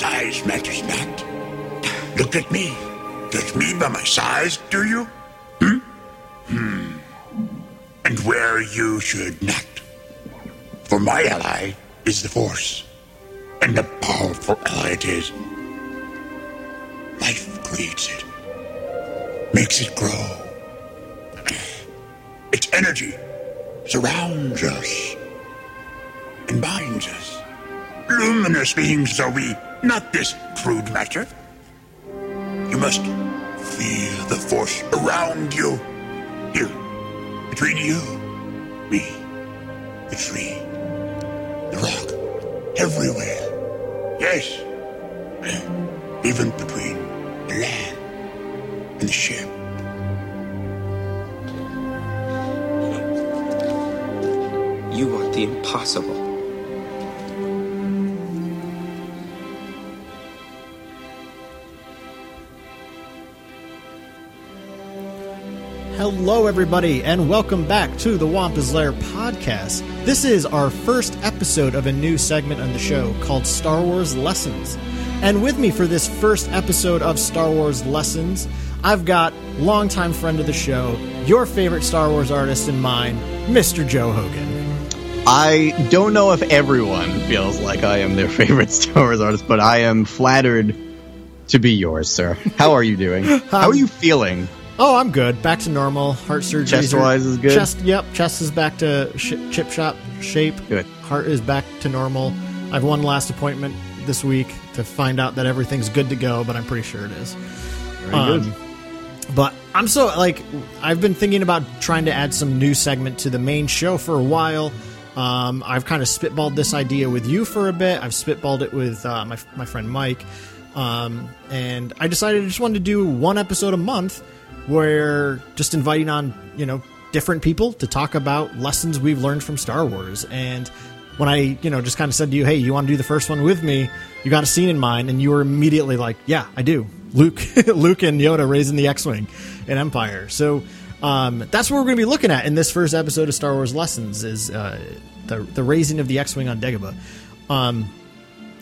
Size matters not. Look at me. Judge me by my size, do you? Hmm? Hmm. And where you should not. For my ally is the Force. And a powerful ally it is. Life creates it. Makes it grow. Its energy surrounds us and binds us. Luminous beings are we, not this crude matter. You must feel the force around you. Here, between you, me, the tree, the rock, everywhere. Yes, even between the land and the ship. You want the impossible. Hello, everybody, and welcome back to the Wampa's Lair podcast. This is our first episode of a new segment on the show called Star Wars Lessons. And with me for this first episode of Star Wars Lessons, I've got longtime friend of the show, your favorite Star Wars artist and mine, Mr. Joe Hogan. I don't know if everyone feels like I am their favorite Star Wars artist, but I am flattered to be yours, sir. How are you doing? How are you feeling? Oh, I'm good. Back to normal. Heart surgery. Chest-wise is good? Chest, yep. Chest is back to sh- chip shop shape. Good. Heart is back to normal. I've one last appointment this week to find out that everything's good to go, but I'm pretty sure it is. Very Um, good. But I'm so like I've been thinking about trying to add some new segment to the main show for a while. Um, I've kind of spitballed this idea with you for a bit. I've spitballed it with uh, my my friend Mike, um, and I decided I just wanted to do one episode a month, where just inviting on you know different people to talk about lessons we've learned from Star Wars. And when I you know just kind of said to you, hey, you want to do the first one with me? You got a scene in mind, and you were immediately like, yeah, I do. Luke, Luke and Yoda raising the X-wing in Empire. So um, that's what we're going to be looking at in this first episode of Star Wars Lessons is uh, the the raising of the X-wing on Dagobah. Um,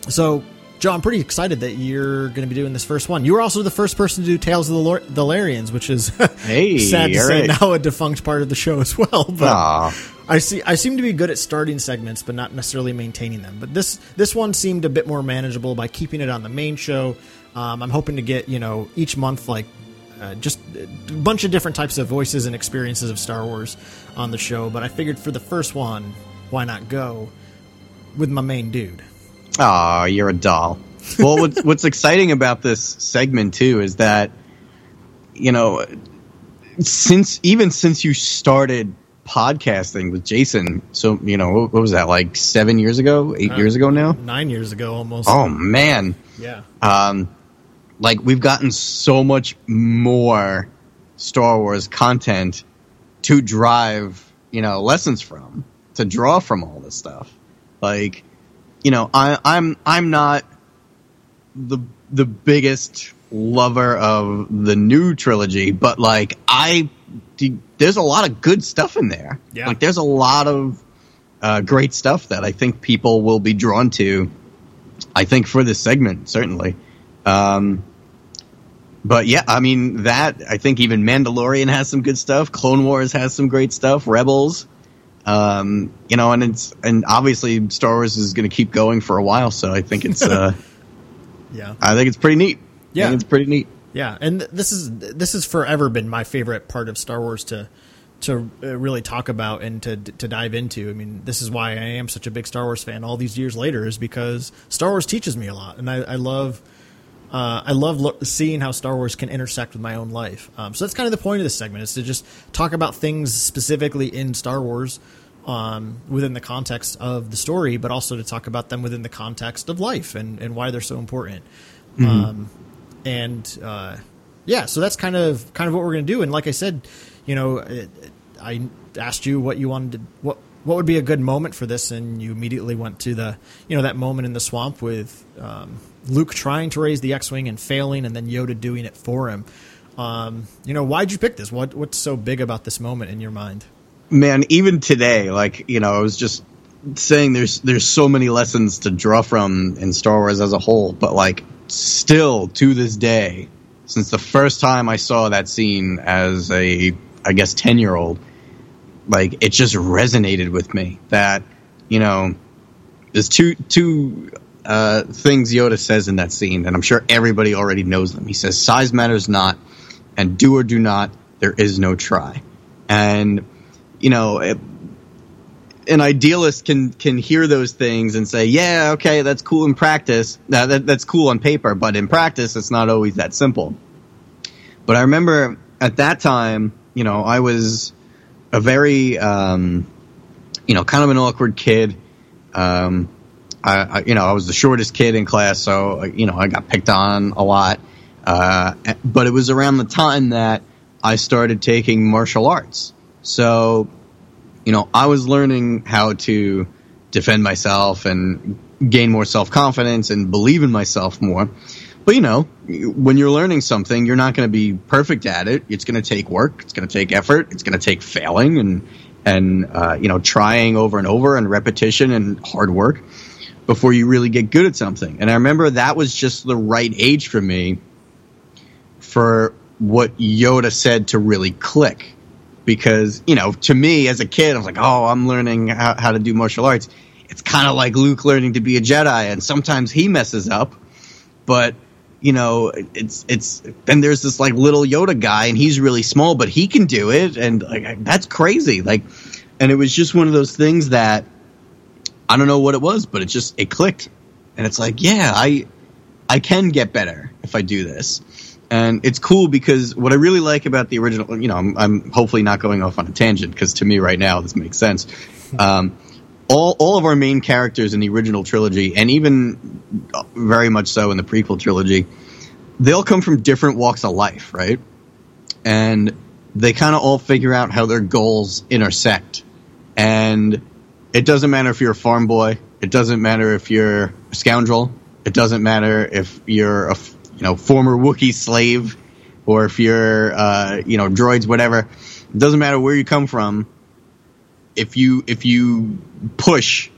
so, Joe, I'm pretty excited that you're going to be doing this first one. You were also the first person to do Tales of the, Lor- the Larians, which is Hey, sad to say right. now a defunct part of the show as well. But Aw. I see. I seem to be good at starting segments, but not necessarily maintaining them. But this this one seemed a bit more manageable by keeping it on the main show. Um, I'm hoping to get you know each month like uh, just a bunch of different types of voices and experiences of Star Wars on the show. But I figured for the first one, why not go with my main dude? Aw, you're a doll. Well, what's what's exciting about this segment too is that you know since even since you started podcasting with Jason, so you know what was that like seven years ago, eight years ago now? Nine years ago, almost. Oh man, yeah. um, like we've gotten so much more Star Wars content to drive, you know, lessons from, to draw from all this stuff. Like, you know, I, I'm I'm not the the biggest lover of the new trilogy, but like I, there's a lot of good stuff in there. Yeah. Like there's a lot of uh, great stuff that I think people will be drawn to. I think for this segment certainly. Um, but yeah, I mean that I think even Mandalorian has some good stuff. Clone Wars has some great stuff. Rebels, um, you know, and it's and obviously Star Wars is going to keep going for a while. So I think it's uh, Yeah. I think it's pretty neat. I Yeah. think it's pretty neat. Yeah, and this is this has forever been my favorite part of Star Wars to to uh, really talk about and to to dive into. I mean, this is why I am such a big Star Wars fan all these years later is because Star Wars teaches me a lot, and I, I love. Uh, I love lo- seeing how Star Wars can intersect with my own life. Um, so that's kind of the point of this segment is to just talk about things specifically in Star Wars um, within the context of the story, but also to talk about them within the context of life and, and why they're so important. Um, and uh, yeah, so that's kind of kind of what we're going to do. And like I said, you know, it, I asked you what you wanted to what what would be a good moment for this, and you immediately went to the you know that moment in the swamp with um, Luke trying to raise the X-wing and failing, and then Yoda doing it for him. Um, you know, why'd you pick this? What what's so big about this moment in your mind? man, even today, like you know, I was just saying there's there's so many lessons to draw from in Star Wars as a whole, but like still to this day, since the first time I saw that scene as a I guess ten year old, like it just resonated with me that you know there's two two uh, things Yoda says in that scene, and I'm sure everybody already knows them. He says, "Size matters not, and do or do not, there is no try." And you know, it, an idealist can can hear those things and say, "Yeah, okay, that's cool in practice. Uh, that, that's cool on paper, but in practice, it's not always that simple." But I remember at that time, you know, I was a very, um, you know, kind of an awkward kid. Um, I, I, you know, I was the shortest kid in class, so you know, I got picked on a lot. Uh, but it was around the time that I started taking martial arts. So you know, I was learning how to defend myself and gain more self confidence and believe in myself more. But you know, when you're learning something, you're not going to be perfect at it. It's going to take work. It's going to take effort. It's going to take failing and and uh, you know trying over and over and repetition and hard work before you really get good at something. And I remember that was just the right age for me for what Yoda said to really click because you know to me as a kid i was like oh i'm learning how, how to do martial arts it's kind of like luke learning to be a jedi and sometimes he messes up but you know it's it's then there's this like little yoda guy and he's really small but he can do it and like that's crazy like and it was just one of those things that i don't know what it was but it just it clicked and it's like yeah i i can get better if i do this and it's cool because what I really like about the original, you know, I'm, I'm hopefully not going off on a tangent because to me right now this makes sense. Um, all all of our main characters in the original trilogy, and even very much so in the prequel trilogy, they'll come from different walks of life, right? And they kind of all figure out how their goals intersect. And it doesn't matter if you're a farm boy. It doesn't matter if you're a scoundrel. It doesn't matter if you're a you know former Wookiee slave, or if you're uh, you know droids, whatever. It doesn't matter where you come from. If you if you push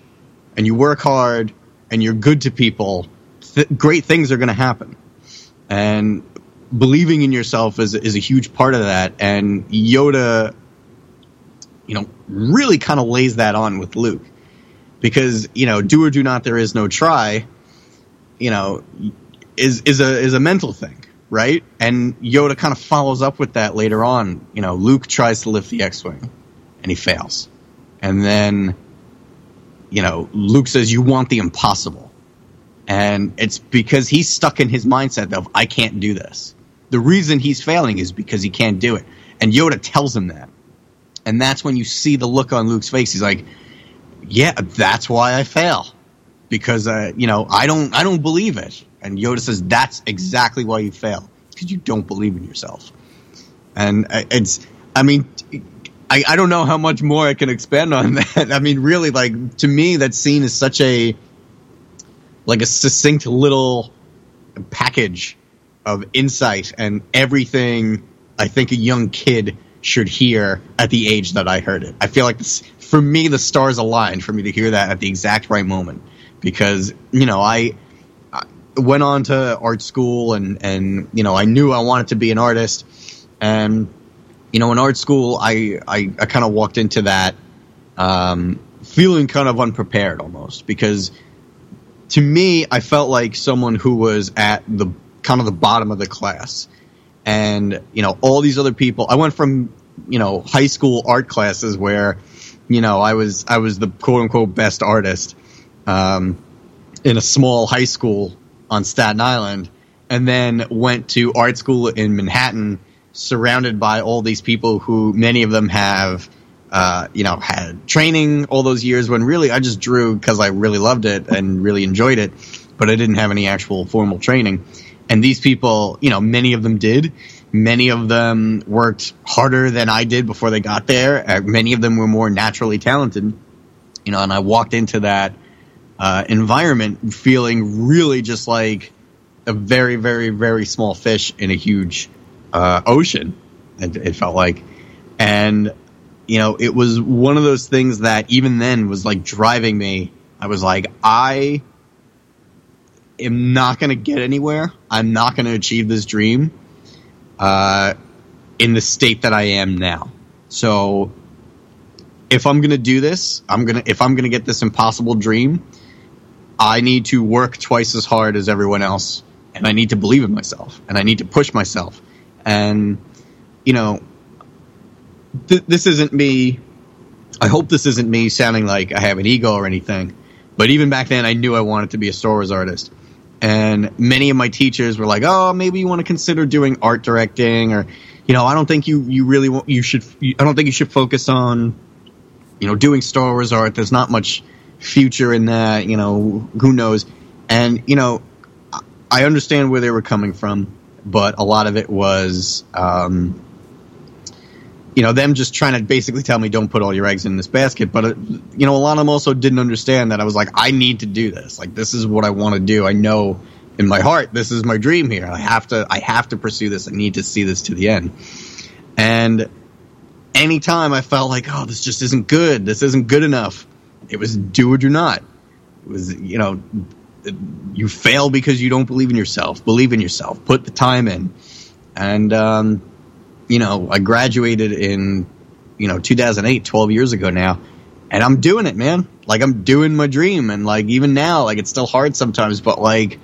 and you work hard and you're good to people, th- great things are going to happen. And believing in yourself is is a huge part of that. And Yoda, you know, really kind of lays that on with Luke because you know, do or do not, there is no try. You know, is is a is a mental thing, right? And Yoda kind of follows up with that later on. You know, Luke tries to lift the X-wing, and he fails, and then you know Luke says, "You want the impossible," and it's because he's stuck in his mindset of I can't do this. The reason he's failing is because he can't do it, and Yoda tells him that, and that's when you see the look on Luke's face. He's like, "Yeah, that's why I fail." Because uh, you know I don't I don't believe it and Yoda says that's exactly why you fail because you don't believe in yourself. And it's, I mean, I, I don't know how much more I can expand on that. I mean, really, like to me, that scene is such a like a succinct little package of insight and everything I think a young kid should hear at the age that I heard it. I feel like this, for me, the stars aligned for me to hear that at the exact right moment because you know I went on to art school and and you know I knew I wanted to be an artist and you know in art school I I, I kind of walked into that um, feeling kind of unprepared almost because to me I felt like someone who was at the kind of the bottom of the class. And you know all these other people I went from you know high school art classes where you know I was I was the quote unquote best artist um, in a small high school on Staten Island, and then went to art school in Manhattan, surrounded by all these people who many of them have, uh, you know, had training all those years. When really I just drew because I really loved it and really enjoyed it, but I didn't have any actual formal training. And these people, you know, many of them did. Many of them worked harder than I did before they got there. Uh, many of them were more naturally talented, you know. And I walked into that uh, environment, feeling really just like a very, very, very small fish in a huge uh, ocean. It, it, felt like, and you know, it was one of those things that even then was like driving me. I was like, I am not going to get anywhere. I'm not going to achieve this dream uh, in the state that I am now. So if I'm going to do this, I'm going to if I'm going to get this impossible dream, I need to work twice as hard as everyone else and I need to believe in myself and I need to push myself. And you know, th- this isn't me I hope this isn't me sounding like I have an ego or anything. But even back then I knew I wanted to be a Star Wars artist and many of my teachers were like, "Oh, maybe you want to consider doing art directing, or you know, I don't think you you really want, you should. I don't think you should focus on, you know, doing Star Wars art. There's not much future in that. You know, who knows? And you know, I understand where they were coming from, but a lot of it was. Um, you know them just trying to basically tell me don't put all your eggs in this basket. But uh, you know a lot of them also didn't understand that i was like i need to do this. Like this is what i want to do. I know in my heart this is my dream here. I have to i have to pursue this. I need to see this to the end. And anytime i felt like oh this just isn't good. This isn't good enough it was do or do not. It was you know you fail because you don't believe in yourself believe in yourself put the time in and um you know, I graduated in, you know, 2008, 12 years ago now, and I'm doing it, man. Like I'm doing my dream, and like even now, like it's still hard sometimes, but like,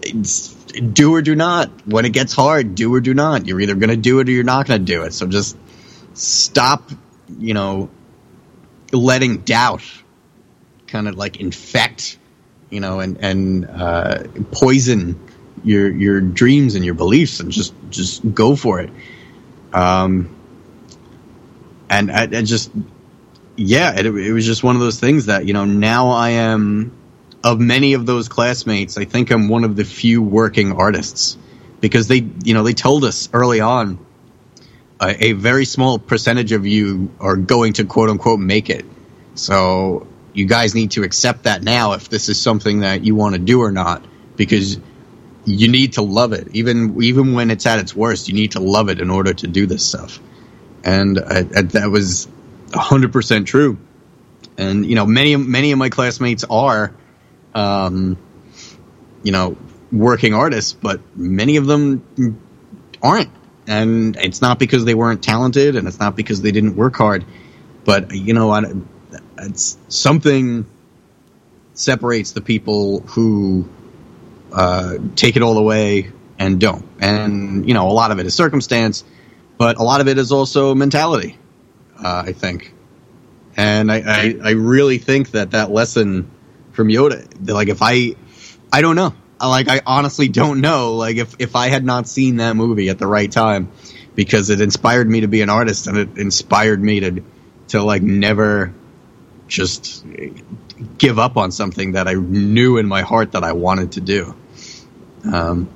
do or do not. When it gets hard, do or do not. You're either gonna do it or you're not gonna do it. So just stop, you know, letting doubt kind of like infect, you know, and and uh, poison your your dreams and your beliefs and just just go for it. Um, and I, I just yeah, it, it was just one of those things that you know now I am of many of those classmates. I think I'm one of the few working artists because they you know they told us early on a, a very small percentage of you are going to quote unquote make it. So you guys need to accept that now if this is something that you want to do or not because you need to love it. Even even when it's at its worst you need to love it in order to do this stuff. And I, I, that was 100% true. And you know many many of my classmates are um, you know working artists but many of them aren't. And it's not because they weren't talented and it's not because they didn't work hard. But you know it's something separates the people who uh, take it all away and don't. And you know, a lot of it is circumstance, but a lot of it is also mentality. Uh, I think, and I, I, I really think that that lesson from Yoda, like if I, I don't know, like I honestly don't know, like if if I had not seen that movie at the right time, because it inspired me to be an artist and it inspired me to to like never just give up on something that I knew in my heart that I wanted to do. Um,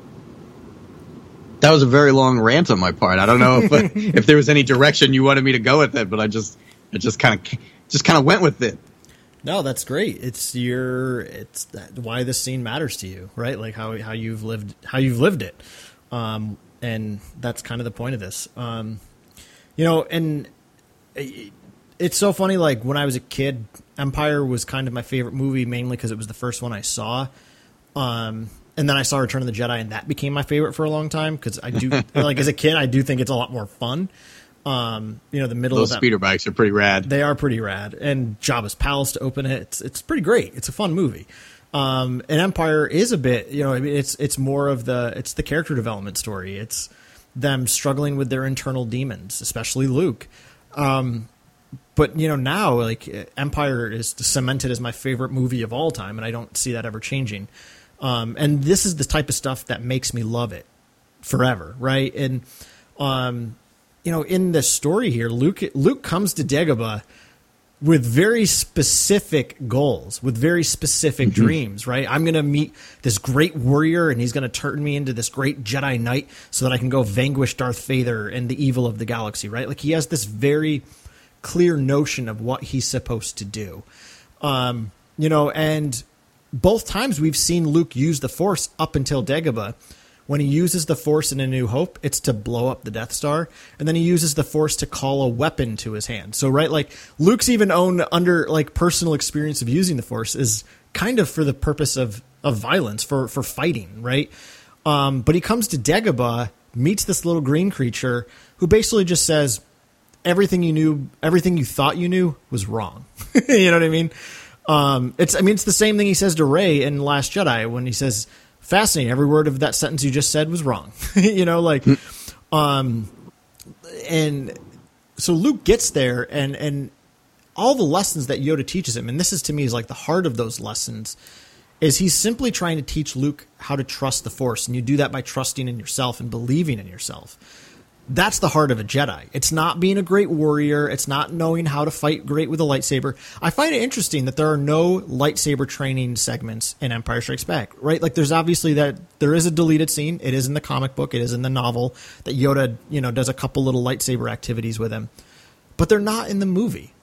that was a very long rant on my part. I don't know if if there was any direction you wanted me to go with it, but I just I just kind of just kind of went with it. No, that's great. It's your it's that, why this scene matters to you, right? Like how how you've lived how you've lived it, um, and that's kind of the point of this. Um, you know, and it's so funny. Like when I was a kid, Empire was kind of my favorite movie, mainly because it was the first one I saw. Um, and then I saw Return of the Jedi, and that became my favorite for a long time because I do like as a kid, I do think it's a lot more fun. Um, you know, the middle those of that, speeder bikes are pretty rad. They are pretty rad, and Jabba's palace to open it, it's it's pretty great. It's a fun movie. Um, and Empire is a bit, you know, I mean, it's it's more of the it's the character development story. It's them struggling with their internal demons, especially Luke. Um, but you know now, like Empire is cemented as my favorite movie of all time, and I don't see that ever changing. Um, and this is the type of stuff that makes me love it forever, right? And um, you know, in the story here, Luke Luke comes to Dagobah with very specific goals, with very specific mm-hmm. dreams, right? I'm going to meet this great warrior and he's going to turn me into this great Jedi Knight so that I can go vanquish Darth Vader and the evil of the galaxy, right? Like he has this very clear notion of what he's supposed to do. Um, you know, and both times we've seen Luke use the Force up until Dagobah when he uses the Force in A New Hope, it's to blow up the Death Star, and then he uses the Force to call a weapon to his hand. So right, like Luke's even own under like personal experience of using the Force is kind of for the purpose of of violence for for fighting, right? Um, but he comes to Dagobah, meets this little green creature who basically just says everything you knew, everything you thought you knew was wrong. you know what I mean? Um, it's I mean it's the same thing he says to Rey in Last Jedi when he says, "Fascinating. Every word of that sentence you just said was wrong." you know, like, um, and so Luke gets there and and all the lessons that Yoda teaches him, and this is to me is like the heart of those lessons, is he's simply trying to teach Luke how to trust the Force, and you do that by trusting in yourself and believing in yourself that's the heart of a Jedi. It's not being a great warrior. It's not knowing how to fight great with a lightsaber. I find it interesting that there are no lightsaber training segments in Empire Strikes Back, right? Like there's obviously that there is a deleted scene. It is in the comic book. It is in the novel that Yoda, you know, does a couple little lightsaber activities with him, but they're not in the movie.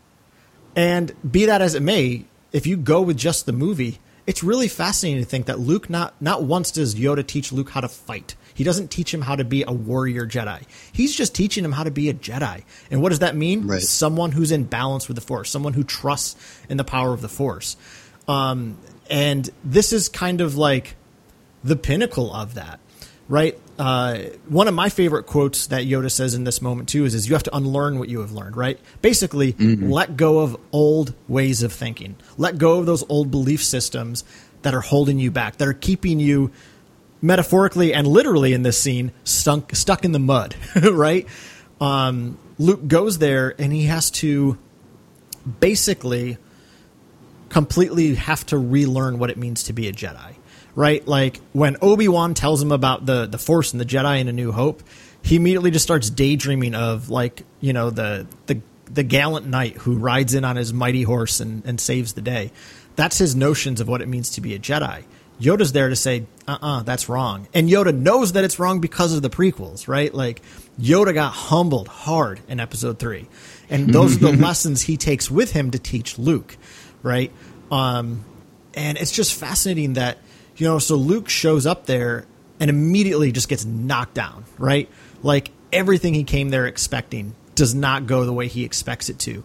And be that as it may, if you go with just the movie, it's really fascinating to think that Luke not not once does Yoda teach Luke how to fight he doesn't teach him how to be a warrior Jedi. He's just teaching him how to be a Jedi. And what does that mean? Right. Someone who's in balance with the Force, someone who trusts in the power of the Force. Um, and this is kind of like the pinnacle of that, right? Uh, one of my favorite quotes that Yoda says in this moment too is, is you have to unlearn what you have learned, right? Basically, mm-hmm. let go of old ways of thinking. Let go of those old belief systems that are holding you back, that are keeping you metaphorically and literally in this scene stunk, stuck in the mud, right? Um, Luke goes there and he has to basically completely have to relearn what it means to be a Jedi, right? Like when Obi Wan tells him about the the Force and the Jedi in A New Hope, he immediately just starts daydreaming of like you know the the the gallant knight who rides in on his mighty horse and, and saves the day. That's his notions of what it means to be a Jedi. Yoda's there to say, uh uh-uh, uh, that's wrong. And Yoda knows that it's wrong because of the prequels, right? Like, Yoda got humbled hard in episode three. And those are the lessons he takes with him to teach Luke, right? Um, and it's just fascinating that, you know, so Luke shows up there and immediately just gets knocked down, right? Like, everything he came there expecting does not go the way he expects it to.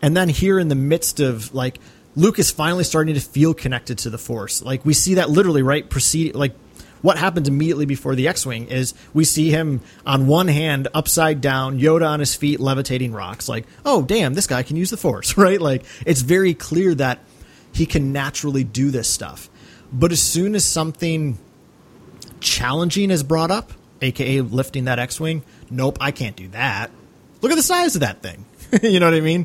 And then here in the midst of, like, Luke is finally starting to feel connected to the Force. Like we see that literally right proceed like what happens immediately before the X-wing is we see him on one hand upside down, Yoda on his feet levitating rocks. Like, oh damn, this guy can use the Force, right? Like it's very clear that he can naturally do this stuff. But as soon as something challenging is brought up, aka lifting that X-wing, nope, I can't do that. Look at the size of that thing. you know what I mean?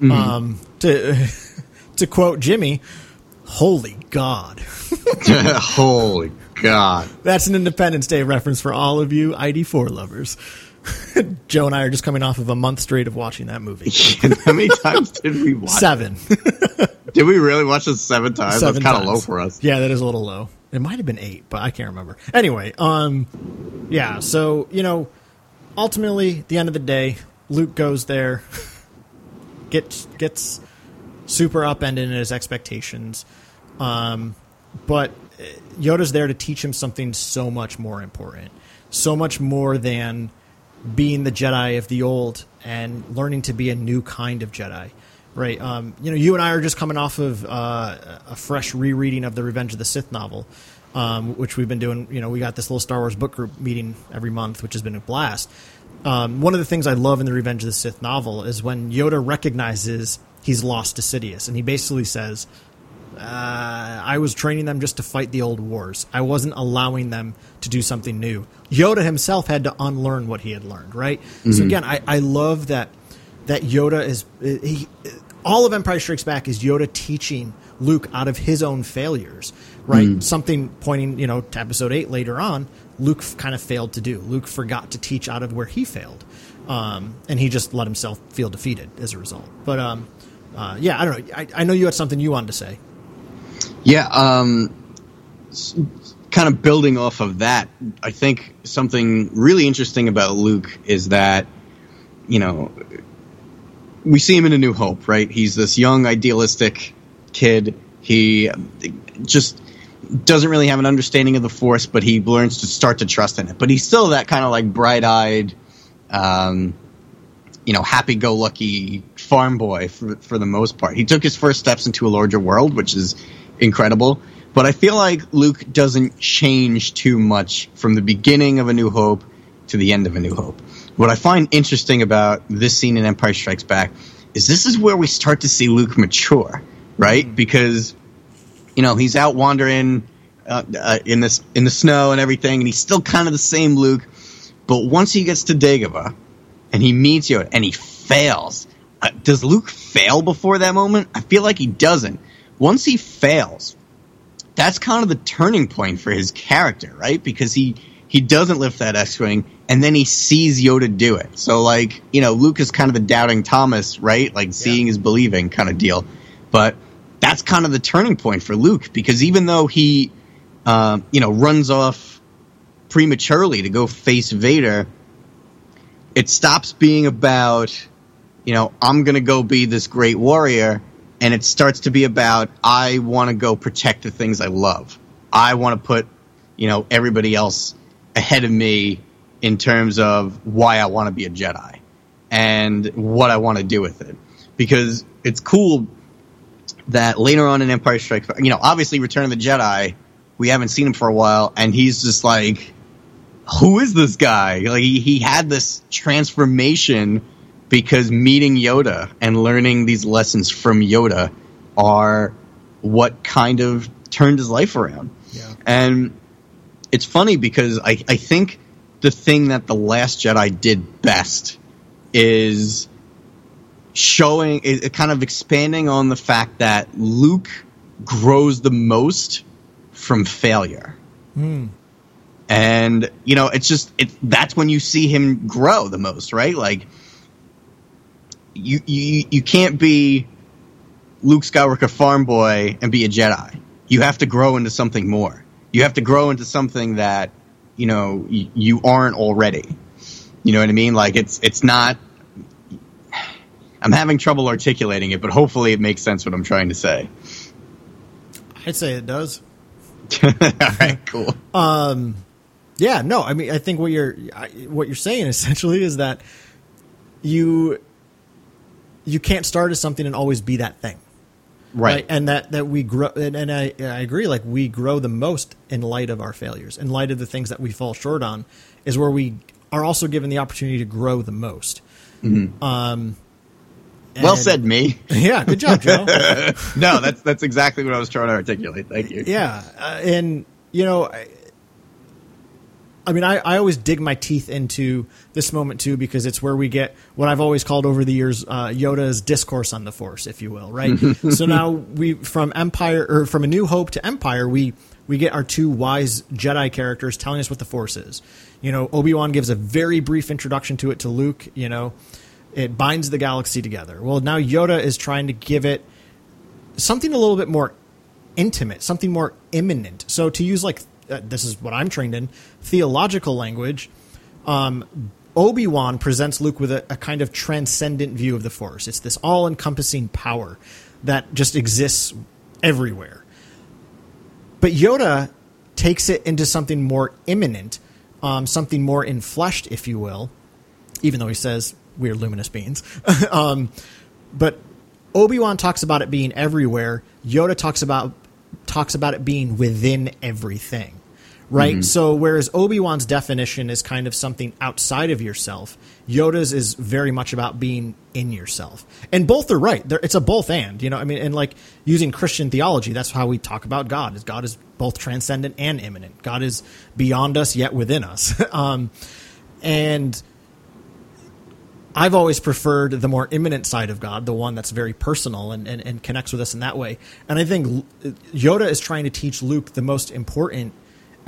Mm-hmm. Um, to to quote Jimmy, holy God. holy God. That's an Independence Day reference for all of you ID4 lovers. Joe and I are just coming off of a month straight of watching that movie. How many times did we watch Seven. did we really watch it seven times? Seven That's kind of low for us. Yeah, that is a little low. It might have been eight, but I can't remember. Anyway, um, yeah, so, you know, ultimately, the end of the day, Luke goes there, gets gets super upended in his expectations. Um, but Yoda's there to teach him something so much more important, so much more than being the Jedi of the old and learning to be a new kind of Jedi. Right. Um, you know, you and I are just coming off of uh, a fresh rereading of the Revenge of the Sith novel, um, which we've been doing. You know, we got this little Star Wars book group meeting every month, which has been a blast. Um, one of the things I love in the Revenge of the Sith novel is when Yoda recognizes he's lost to Sidious, and he basically says, uh, "I was training them just to fight the old wars. I wasn't allowing them to do something new." Yoda himself had to unlearn what he had learned, right? Mm-hmm. So again, I, I love that that Yoda is he, all of Empire Strikes Back is Yoda teaching Luke out of his own failures, right? Mm. Something pointing, you know, to episode 8 later on, Luke kind of failed to do. Luke forgot to teach out of where he failed. Um, and he just let himself feel defeated as a result. But um, uh, yeah, I don't know. I, I, know you had something you wanted to say. Yeah, um, kind of building off of that, I think something really interesting about Luke is that, you know, we see him in A New Hope, right? He's this young, idealistic kid. He just doesn't really have an understanding of the Force, but he learns to start to trust in it. But he's still that kind of like bright eyed, um, you know, happy go lucky farm boy for, for the most part. He took his first steps into a larger world, which is incredible. But I feel like Luke doesn't change too much from the beginning of A New Hope to the end of A New Hope. What I find interesting about this scene in Empire Strikes Back is this is where we start to see Luke mature, right? Mm-hmm. Because you know he's out wandering uh, uh, in this in the snow and everything, and he's still kind of the same Luke. But once he gets to Dagobah and he meets Yoda and he fails, uh, does Luke fail before that moment? I feel like he doesn't. Once he fails, that's kind of the turning point for his character, right? Because he he doesn't lift that X-wing, and then he sees Yoda do it. So like you know, Luke is kind of the doubting Thomas, right? Like seeing yeah. is believing kind of deal. But that's kind of the turning point for Luke because even though he, uh, you know, runs off prematurely to go face Vader, it stops being about, you know, I'm gonna go be this great warrior, and it starts to be about I want to go protect the things I love. I want to put, you know, everybody else ahead of me in terms of why I want to be a Jedi and what I want to do with it. Because it's cool that later on in Empire Strikes you know, obviously Return of the Jedi, we haven't seen him for a while, and he's just like, who is this guy? Like he, he had this transformation because meeting Yoda and learning these lessons from Yoda are what kind of turned his life around. Yeah. And it's funny because I, I think the thing that the Last Jedi did best is showing, it, kind of expanding on the fact that Luke grows the most from failure. Mm. And you know, it's just it. That's when you see him grow the most, right? Like you you you can't be Luke Skywalker farm boy and be a Jedi. You have to grow into something more you have to grow into something that you know y- you aren't already. You know what I mean? Like it's it's not. I'm having trouble articulating it, but hopefully it makes sense what I'm trying to say. I'd say it does. All right, cool. Um, yeah, no, I mean, I think what you're what you're saying essentially is that you you can't start as something and always be that thing right. right. and that that we grow and, and I, I agree like we grow the most in light of our failures in light of the things that we fall short on is where we are also given the opportunity to grow the most mm-hmm. um well said, me. Yeah, good job, Joe. no, that's that's exactly what I was trying to articulate. Thank you. Yeah, uh, and you know, I mean, I, I always dig my teeth into this moment too because it's where we get what I've always called over the years uh, Yoda's discourse on the Force, if you will, right? so now we from Empire or from A New Hope to Empire, we we get our two wise Jedi characters telling us what the Force is. You know, Obi Wan gives a very brief introduction to it to Luke. You know, it binds the galaxy together. Well, now Yoda is trying to give it something a little bit more intimate, something more immanent. So to use like uh, this is what I'm trained in theological language. Um, Obi Wan presents Luke with a, a, kind of transcendent view of the Force. It's this all encompassing power that just exists everywhere. But Yoda takes it into something more immanent, um, something more infleshed, if you will, even though he says we're luminous beings. um, but Obi Wan talks about it being everywhere. Yoda talks about talks about it being within everything right? Mm-hmm. So whereas Obi Wan's definition is kind of something outside of yourself, Yoda's is very much about being in yourself. And both are right. They're, it's a both and, you know. I mean, and like using Christian theology, that's how we talk about God. Is God is both transcendent and immanent. God is beyond us yet within us. um, and I've always preferred the more immanent side of God, the one that's very personal and, and, and connects with us in that way. And I think Yoda is trying to teach Luke the most important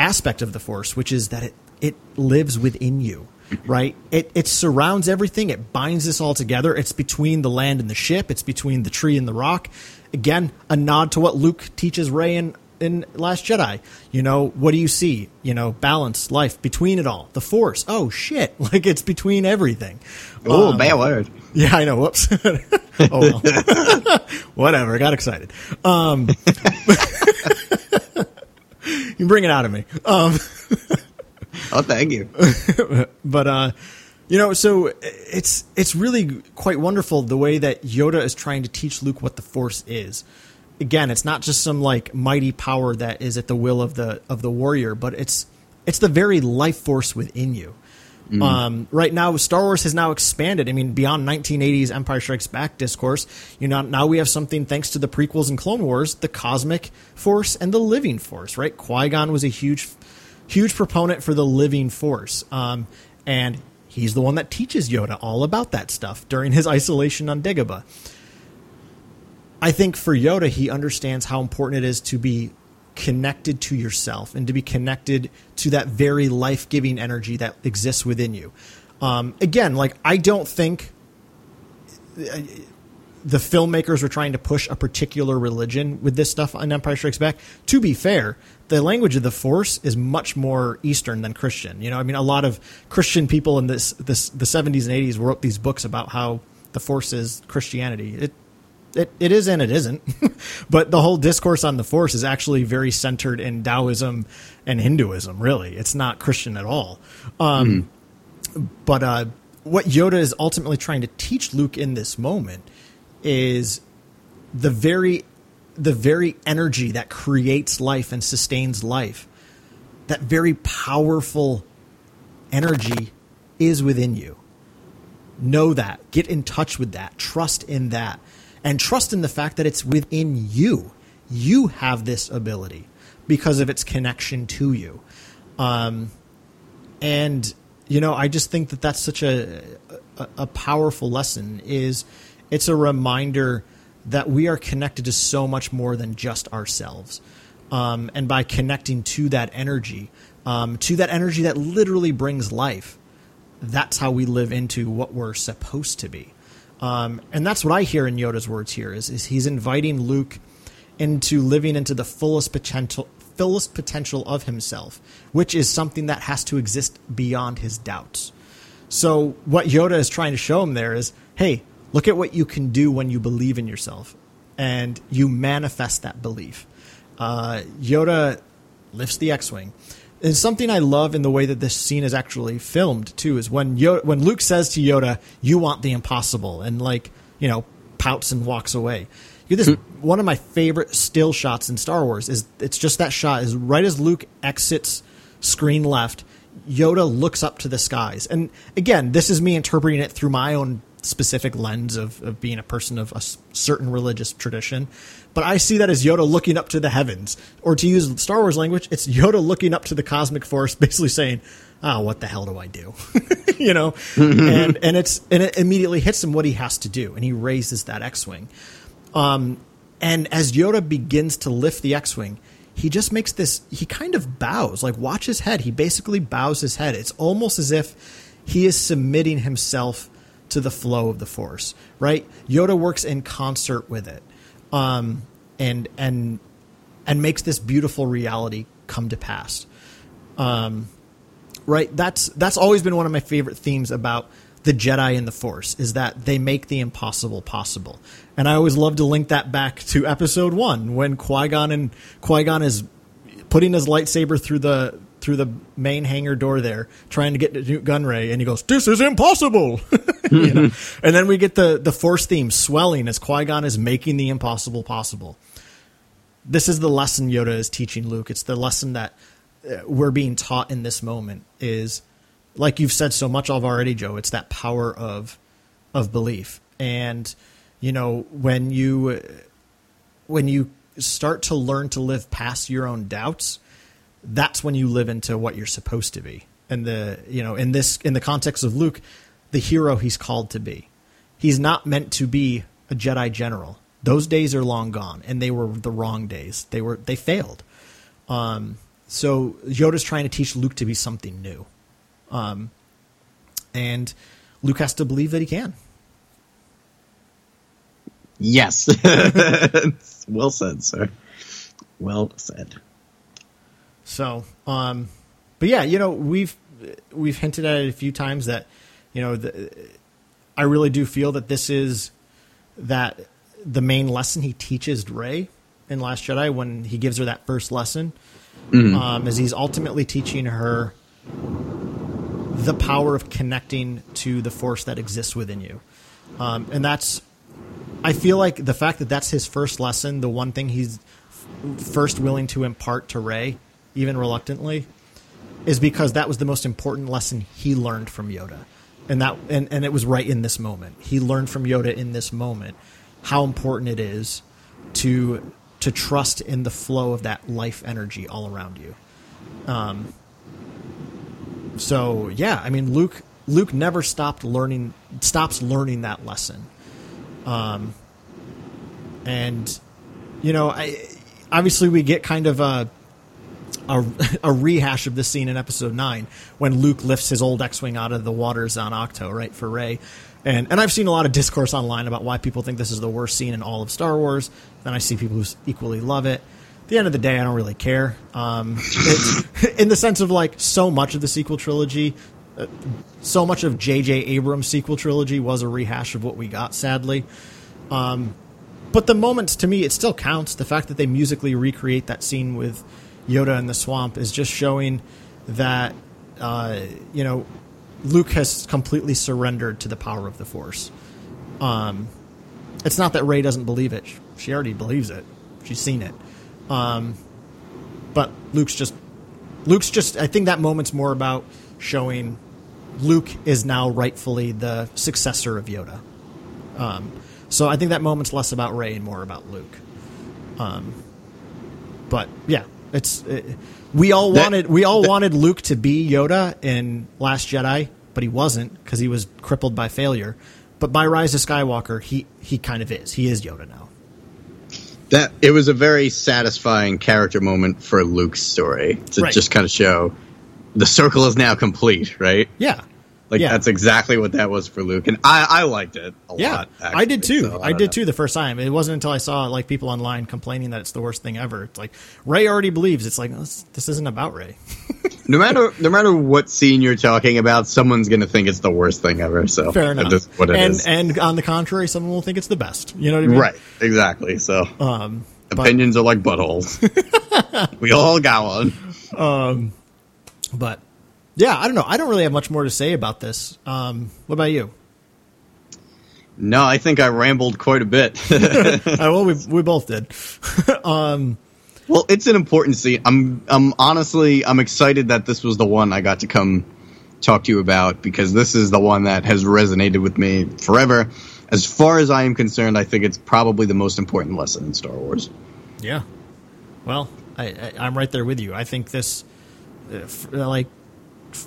aspect of the force, which is that it, it lives within you, right? It, it surrounds everything. It binds this all together. It's between the land and the ship. It's between the tree and the rock. Again, a nod to what Luke teaches Rey in, in Last Jedi. You know, what do you see? You know, balance, life, between it all. The force. Oh, shit. Like, it's between everything. Oh, um, bad word. Yeah, I know. Whoops. oh, well. Whatever. Got excited. Um, you bring it out of me. Um, oh, thank you. but uh, you know, so it's it's really quite wonderful the way that Yoda is trying to teach Luke what the Force is. Again, it's not just some like mighty power that is at the will of the of the warrior, but it's it's the very life force within you. Mm. Um, right now, Star Wars has now expanded. I mean, beyond 1980s Empire Strikes Back discourse, you know, now we have something thanks to the prequels and Clone Wars, the cosmic force and the living force. Right? Qui Gon was a huge, huge proponent for the living force, um, and he's the one that teaches Yoda all about that stuff during his isolation on Dagobah. I think for Yoda, he understands how important it is to be connected to yourself and to be connected to that very life giving energy that exists within you. Um, again, like I don't think uh, the filmmakers were trying to push a particular religion with this stuff on Empire Strikes Back. To be fair, the language of the Force is much more Eastern than Christian. You know, I mean, a lot of Christian people in this, this the seventies and eighties wrote these books about how the Force is Christianity. It it, it is and it isn't. but the whole discourse on the Force is actually very centered in Taoism and Hinduism, really. It's not Christian at all. Um, mm. But uh, what Yoda is ultimately trying to teach Luke in this moment is the very the very energy that creates life and sustains life that very powerful energy is within you know that get in touch with that trust in that and trust in the fact that it's within you. You have this ability because of its connection to you. Um, and you know, I just think that that's such a, a, a powerful lesson. Is it's a reminder that we are connected to so much more than just ourselves. Um, and by connecting to that energy, um, to that energy that literally brings life, that's how we live into what we're supposed to be. Um, and that's what I hear in Yoda's words here is, is he's inviting Luke into living into the fullest potential fullest potential of himself, which is something that has to exist beyond his doubts. So what Yoda is trying to show him there is, hey, look at what you can do when you believe in yourself, and you manifest that belief. Uh, Yoda lifts the X-wing. And something I love in the way that this scene is actually filmed too is when Yoda, when Luke says to Yoda, "You want the impossible," and like you know pouts and walks away. You this hmm. one of my favorite still shots in Star Wars is it's just that shot is right as Luke exits screen left. Yoda looks up to the skies, and again, this is me interpreting it through my own specific lens of, of being a person of a certain religious tradition. But I see that as Yoda looking up to the heavens, or to use Star Wars language, it's Yoda looking up to the cosmic force, basically saying, "Oh, what the hell do I do?" you know, and and it's and it immediately hits him what he has to do, and he raises that X-wing. Um, and as Yoda begins to lift the X-wing, he just makes this. He kind of bows, like watch his head. He basically bows his head. It's almost as if he is submitting himself to the flow of the force, right? Yoda works in concert with it, um, and and and makes this beautiful reality come to pass. Um, right? That's that's always been one of my favorite themes about the Jedi and the Force is that they make the impossible possible, and I always love to link that back to Episode One when Qui Gon and Qui Gon is putting his lightsaber through the through the main hangar door there, trying to get to Gunray, and he goes, "This is impossible." you know? and then we get the the Force theme swelling as Qui Gon is making the impossible possible. This is the lesson Yoda is teaching Luke. It's the lesson that uh, we're being taught in this moment. Is like you've said so much of already, Joe. It's that power of of belief, and you know when you when you start to learn to live past your own doubts that's when you live into what you're supposed to be. And the you know in this in the context of Luke, the hero he's called to be. He's not meant to be a Jedi general. Those days are long gone, and they were the wrong days. They were they failed. Um, so Yoda's trying to teach Luke to be something new, um, and Luke has to believe that he can. Yes, well said, sir. Well said. So, um, but yeah, you know, we've we've hinted at it a few times that you know, the, I really do feel that this is that the main lesson he teaches Rey in Last Jedi when he gives her that first lesson um, as he's ultimately teaching her the power of connecting to the force that exists within you. Um, and that's, I feel like the fact that that's his first lesson, the one thing he's f- first willing to impart to Rey, even reluctantly, is because that was the most important lesson he learned from Yoda. And that and, and it was right in this moment. He learned from Yoda in this moment how important it is to to trust in the flow of that life energy all around you. Um, so yeah, I mean Luke Luke never stopped learning stops learning that lesson. Um, and you know, I obviously we get kind of a a, a rehash of this scene in episode 9 when Luke lifts his old X-wing out of the waters on Ahch-To, right, for Rey. And and I've seen a lot of discourse online about why people think this is the worst scene in all of Star Wars. Then I see people who equally love it. At the end of the day, I don't really care. Um, it, in the sense of like so much of the sequel trilogy, uh, so much of J.J. Abrams' sequel trilogy was a rehash of what we got. Sadly, um, but the moments to me, it still counts. The fact that they musically recreate that scene with Yoda in the swamp is just showing that uh, you know Luke has completely surrendered to the power of the Force. Um, it's not that Rey doesn't believe it; she already believes it. She's seen it. Um, but Luke's just Luke's just. I think that moment's more about showing Luke is now rightfully the successor of Yoda. Um, so I think that moment's less about Rey and more about Luke. Um, but yeah, it's it, we all That- wanted we all that- wanted Luke to be Yoda in Last Jedi, but he wasn't because he was crippled by failure. But by Rise of Skywalker, he he kind of is. He is Yoda now. that it was a very satisfying character moment for Luke's story to Right. just kind of show the circle is now complete, right? Yeah, Like Yeah. that's exactly what that was for Luke, and I, I liked it a yeah. lot. I did too. so I don't did know. too the first time. It wasn't until I saw like people online complaining that it's the worst thing ever. It's like Rey already believes. It's like this, this isn't about Rey. No matter no matter what scene you're talking about, someone's gonna think it's the worst thing ever. So Fair enough. What it and is. and on the contrary, someone will think it's the best. You know what I mean? right, exactly. So Um, but- opinions are like buttholes. we all got one. Um, But yeah, I don't know. I don't really have much more to say about this. Um, what about you? No, I think I rambled quite a bit. Uh, well, we we both did. Well, it's an important scene. I'm I'm honestly I'm excited that this was the one I got to come talk to you about because this is the one that has resonated with me forever. As far as I am concerned, I think it's probably the most important lesson in Star Wars. Yeah. Well, I, I, I'm right there with you. I think this, uh, f- like,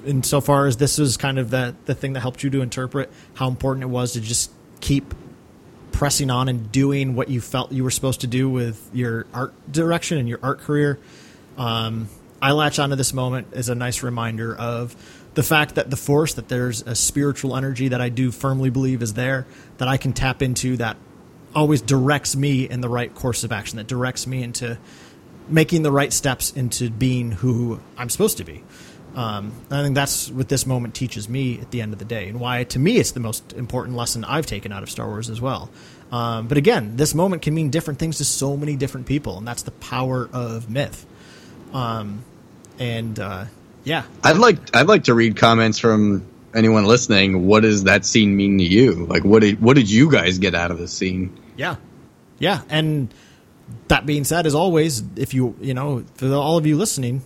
insofar as this is kind of the the thing that helped you to interpret how important it was to just keep pressing on and doing what you felt you were supposed to do with your art direction and your art career. Um, I latch onto this moment as a nice reminder of the fact that the force, that there's a spiritual energy that I do firmly believe is there, that I can tap into that always directs me in the right course of action, that directs me into making the right steps into being who I'm supposed to be. Um, I think that's what this moment teaches me at the end of the day, and why to me it's the most important lesson I've taken out of Star Wars as well. Um, but again, this moment can mean different things to so many different people, and that's the power of myth. Um, and uh, yeah, I'd like I'd like to read comments from anyone listening. What does that scene mean to you? Like what did what did you guys get out of this scene? Yeah, yeah. And that being said, as always, if you you know for all of you listening,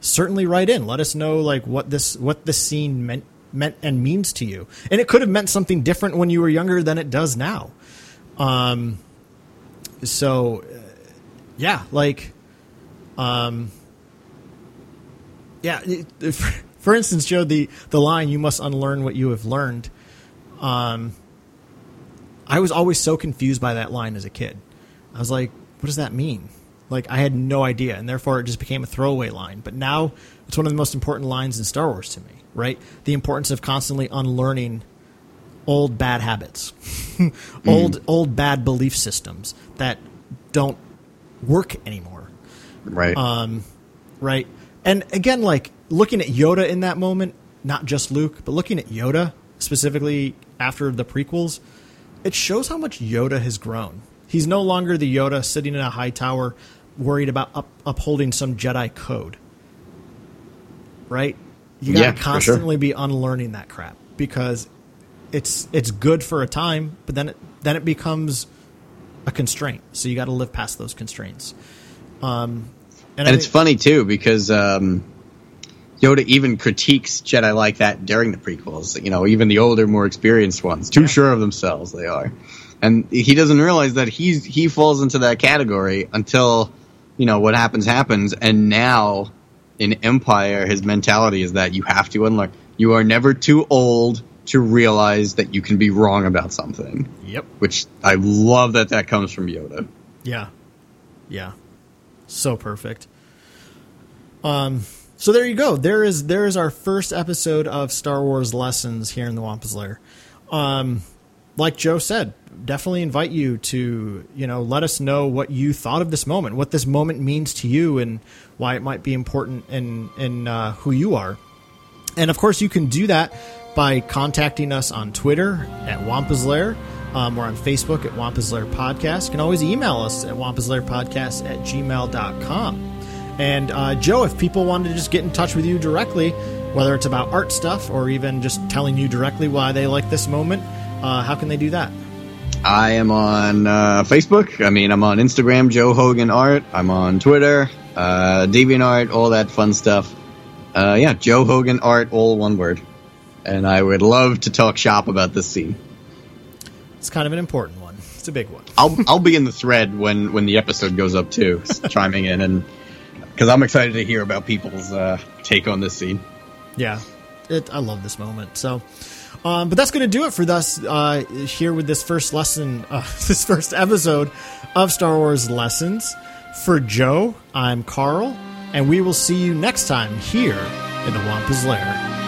certainly write in. Let us know like what this what this scene meant meant and means to you. And it could have meant something different when you were younger than it does now. Um. So, uh, yeah, like, um, yeah. For instance, Joe, the the line "You must unlearn what you have learned." Um, I was always so confused by that line as a kid. I was like, what does that mean? Like, I had no idea, and therefore it just became a throwaway line. But now it's one of the most important lines in Star Wars to me, right? The importance of constantly unlearning old bad habits, old old bad belief systems that don't work anymore Right. Um, right? And again, like looking at Yoda in that moment, not just Luke, but looking at Yoda specifically after the prequels, it shows how much Yoda has grown. He's no longer the Yoda sitting in a high tower worried about up, upholding some Jedi code. Right? You got to Yeah, for sure. constantly be unlearning that crap because it's it's good for a time, but then it, then it becomes a constraint. So you got to live past those constraints. Um, and, I And it's funny too because um, Yoda even critiques Jedi like that during the prequels. You know, even the older, more experienced ones, too sure of themselves they are, and he doesn't realize that he's he falls into that category until you know what happens happens. And now in Empire, his mentality is that you have to unlearn. You are never too old to realize that you can be wrong about something. Yep. Which I love that that comes from Yoda. Yeah. Yeah. So perfect. Um so there you go. There is there is our first episode of Star Wars lessons here in the Wampus Lair. Um like Joe said, definitely invite you to, you know, let us know what you thought of this moment, what this moment means to you and why it might be important in in uh, who you are. And of course, you can do that by contacting us on Twitter at Wampus Lair. Um, we're on Facebook at Wampus Lair Podcast. You can always email us at wampuslairpodcast at gmail.com. And uh, Joe, if people wanted to just get in touch with you directly, whether it's about art stuff or even just telling you directly why they like this moment, uh, how can they do that? I am on uh, Facebook. I mean, I'm on Instagram, Joe Hogan Art. I'm on Twitter, uh, DeviantArt, all that fun stuff. Uh, yeah, Joe Hogan Art, all one word. And I would love to talk shop about this scene. It's kind of an important one. It's a big one. I'll I'll be in the thread when when the episode goes up too, chiming in and because I'm excited to hear about people's uh, take on this scene. Yeah, it, I love this moment. So, um, but that's going to do it for us uh, here with this first lesson, uh, this first episode of Star Wars Lessons. For Joe, I'm Karl, and we will see you next time here in the Wampus Lair.